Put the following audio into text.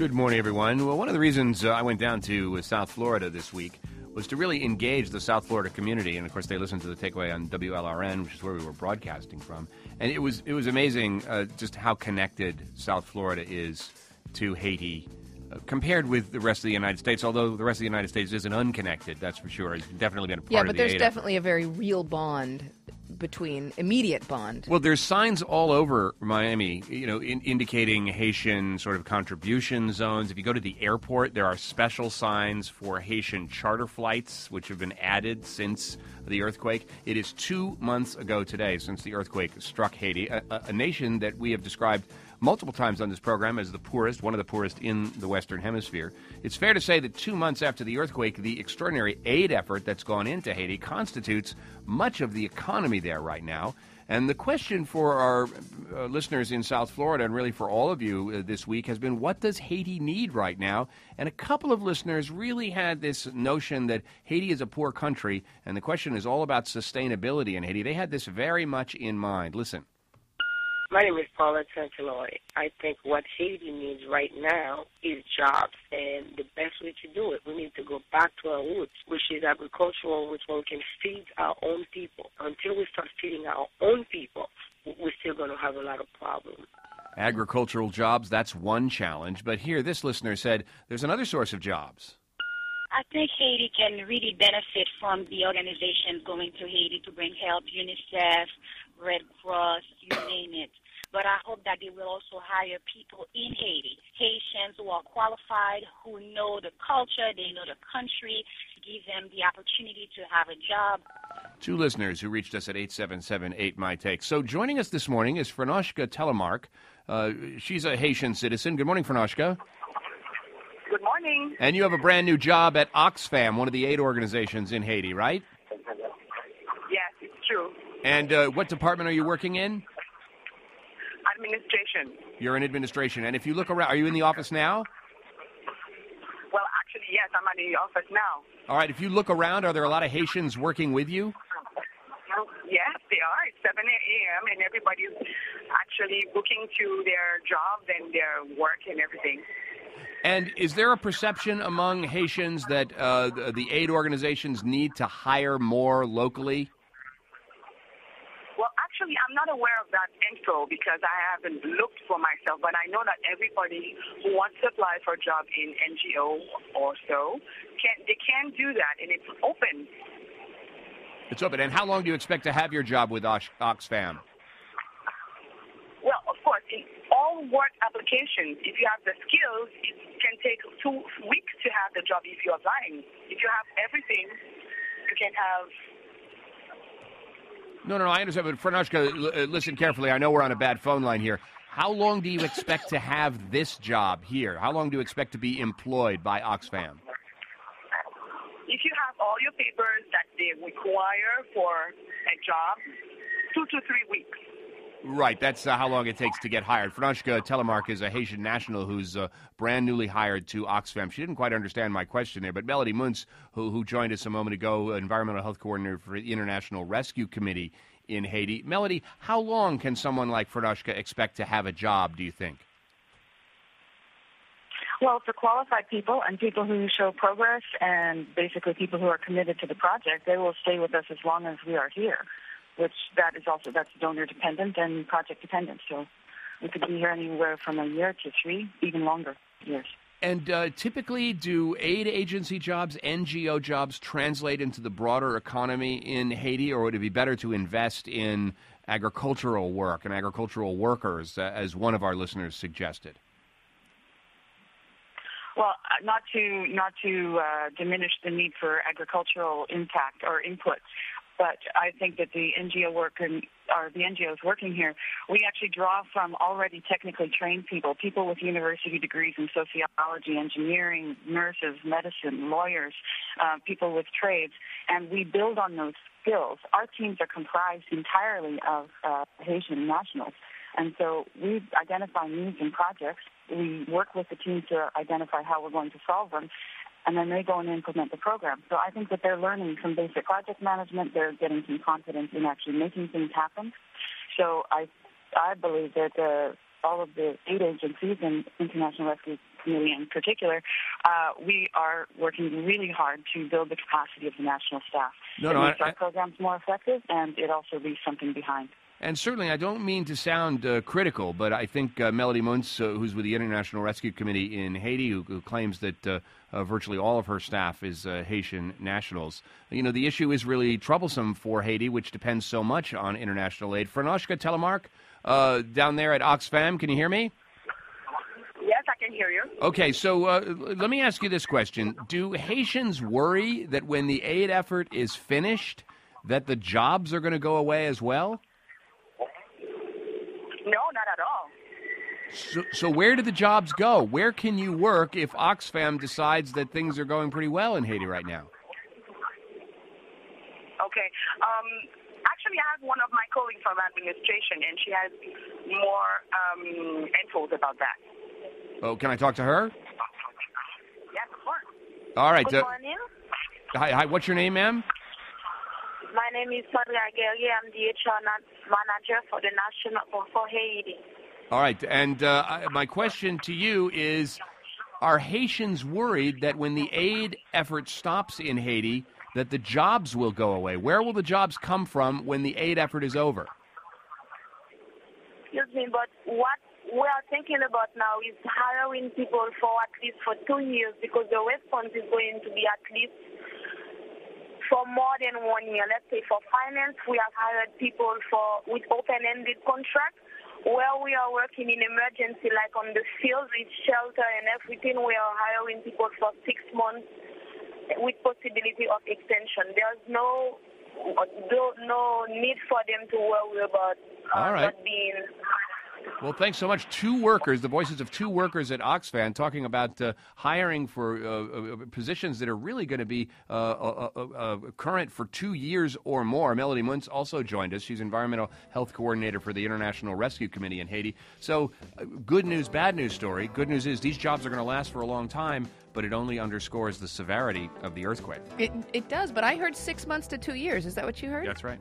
Good morning, everyone. Well, one of the reasons uh, I went down to uh, South Florida this week was to really engage the South Florida community, and of course, they listened to the takeaway on WLRN, which is where we were broadcasting from, and it was it was amazing uh, just how connected South Florida is to Haiti. uh, Compared with the rest of the United States, although the rest of the United States isn't unconnected, that's for sure. It's definitely been a part Yeah, of but there's definitely a very real bond between immediate bond. Well, there's signs all over Miami, you know, in, indicating Haitian sort of contribution zones. If you go to the airport, there are special signs for Haitian charter flights, which have been added since the earthquake. It is two months ago today since the earthquake struck Haiti, a, a, a nation that we have described multiple times on this program as the poorest, one of the poorest in the Western Hemisphere. It's fair to say that two months after the earthquake, the extraordinary aid effort that's gone into Haiti constitutes much of the economy there right now. And the question for our uh, listeners in South Florida, and really for all of you uh, this week, has been what does Haiti need right now? And a couple of listeners really had this notion that Haiti is a poor country, and the question is all about sustainability in Haiti. They had this very much in mind. Listen. My name is Paula Tantaloi. I think what Haiti needs right now is jobs, and the best way to do it, we need to go back to our roots, which is agricultural, which one can feed our own people. Until we start feeding our own people, we're still going to have a lot of problems. Agricultural jobs, that's one challenge. But here, this listener said there's another source of jobs. I think Haiti can really benefit from the organizations going to Haiti to bring help, UNICEF, Red Cross, you name it. But I hope that they will also hire people in Haiti, Haitians who are qualified, who know the culture, they know the country, give them the opportunity to have a job. Two listeners who reached us at 877 my take. So joining us this morning is Franoshka Telemarqe. Uh, she's a Haitian citizen. Good morning, Franoshka. Good morning. And you have a brand new job at Oxfam, one of the aid organizations in Haiti, right? Yes, it's true. And uh, what department are you working in? Administration. You're in administration. And if you look around, are you in the office now? Well, actually, yes, I'm at the office now. All right. If you look around, are there a lot of Haitians working with you? Yes, they are. It's 7 a.m. and everybody's actually booking to their jobs and their work and everything. And is there a perception among Haitians that uh, the aid organizations need to hire more locally? Well, actually, I'm not aware of that info because I haven't looked for myself, but I know that everybody who wants to apply for a job in NGO or so, can they can do that, and it's open. It's open. And how long do you expect to have your job with Ox- Oxfam? Well, of course, in all work applications, if you have the skills, it can take two weeks to have the job if you're applying. If you have everything, you can have No, no, no. I understand. But Franoshka, l- uh, listen carefully. I know we're on a bad phone line here. How long do you expect to have this job here? How long do you expect to be employed by Oxfam? if you have all your papers that they require for a job, two to three weeks. Right, that's uh, how long it takes to get hired. Franoshka Telemarqe is a Haitian national who's uh, brand newly hired to Oxfam. She didn't quite understand my question there, but Melody Munz, who, who joined us a moment ago, environmental health coordinator for the International Rescue Committee in Haiti. Melody, how long can someone like Franoshka expect to have a job, do you think? Well, for qualified people and people who show progress and basically people who are committed to the project, they will stay with us as long as we are here, which that is also, that's donor dependent and project dependent. So we could be here anywhere from a year to three, even longer years. And uh, typically, do aid agency jobs, NGO jobs, translate into the broader economy in Haiti, or would it be better to invest in agricultural work and agricultural workers, uh, as one of our listeners suggested? Well, uh, not to not to uh, diminish the need for agricultural impact or input, but I think that the NGO work and or the NGOs working here, we actually draw from already technically trained people, people with university degrees in sociology, engineering, nurses, medicine, lawyers, uh, people with trades, and we build on those skills. Our teams are comprised entirely of uh, Haitian nationals. And so we identify needs and projects. We work with the team to identify how we're going to solve them, and then they go and implement the program. So I think that they're learning some basic project management. They're getting some confidence in actually making things happen. So I, I believe that uh, all of the aid agencies and International Rescue Committee in particular, uh, we are working really hard to build the capacity of the national staff. No, it no, makes I- our programs more effective, and it also leaves something behind. And certainly, I don't mean to sound uh, critical, but I think uh, Melody Munz, uh, who's with the International Rescue Committee in Haiti, who, who claims that uh, uh, virtually all of her staff is uh, Haitian nationals, you know, the issue is really troublesome for Haiti, which depends so much on international aid. Franoshka Telemarqe, uh, down there at Oxfam, can you hear me? Yes, I can hear you. Okay, so uh, let me ask you this question: Do Haitians worry that when the aid effort is finished, that the jobs are going to go away as well? No, not at all. So, so where do the jobs go? Where can you work if Oxfam decides that things are going pretty well in Haiti right now? Okay. Um, actually, I have one of my colleagues from administration, and she has more um, infos about that. Oh, can I talk to her? Yes, of course. All right. Good uh, morning. hi, hi. What's your name, ma'am? My name is Sandra Guerrier. I'm the HR manager for the national for, for Haiti. All right. And uh, my question to you is: Are Haitians worried that when the aid effort stops in Haiti, that the jobs will go away? Where will the jobs come from when the aid effort is over? Excuse me, but what we are thinking about now is hiring people for at least for two years because the response is going to be at least for more than one year. Let's say for finance, we have hired people for with open-ended contracts. Where we are working in emergency, like on the field with shelter and everything, we are hiring people for six months with possibility of extension. There's no no, no need for them to worry about uh, All right. not being Well, thanks so much. Two workers, the voices of two workers at Oxfam, talking about uh, hiring for uh, uh, positions that are really going to be uh, uh, uh, uh, current for two years or more. Melody Munz also joined us. She's environmental health coordinator for the International Rescue Committee in Haiti. So, uh, good news, bad news story. Good news is these jobs are going to last for a long time, but it only underscores the severity of the earthquake. It, it does, but I heard six months to two years. Is that what you heard? That's right.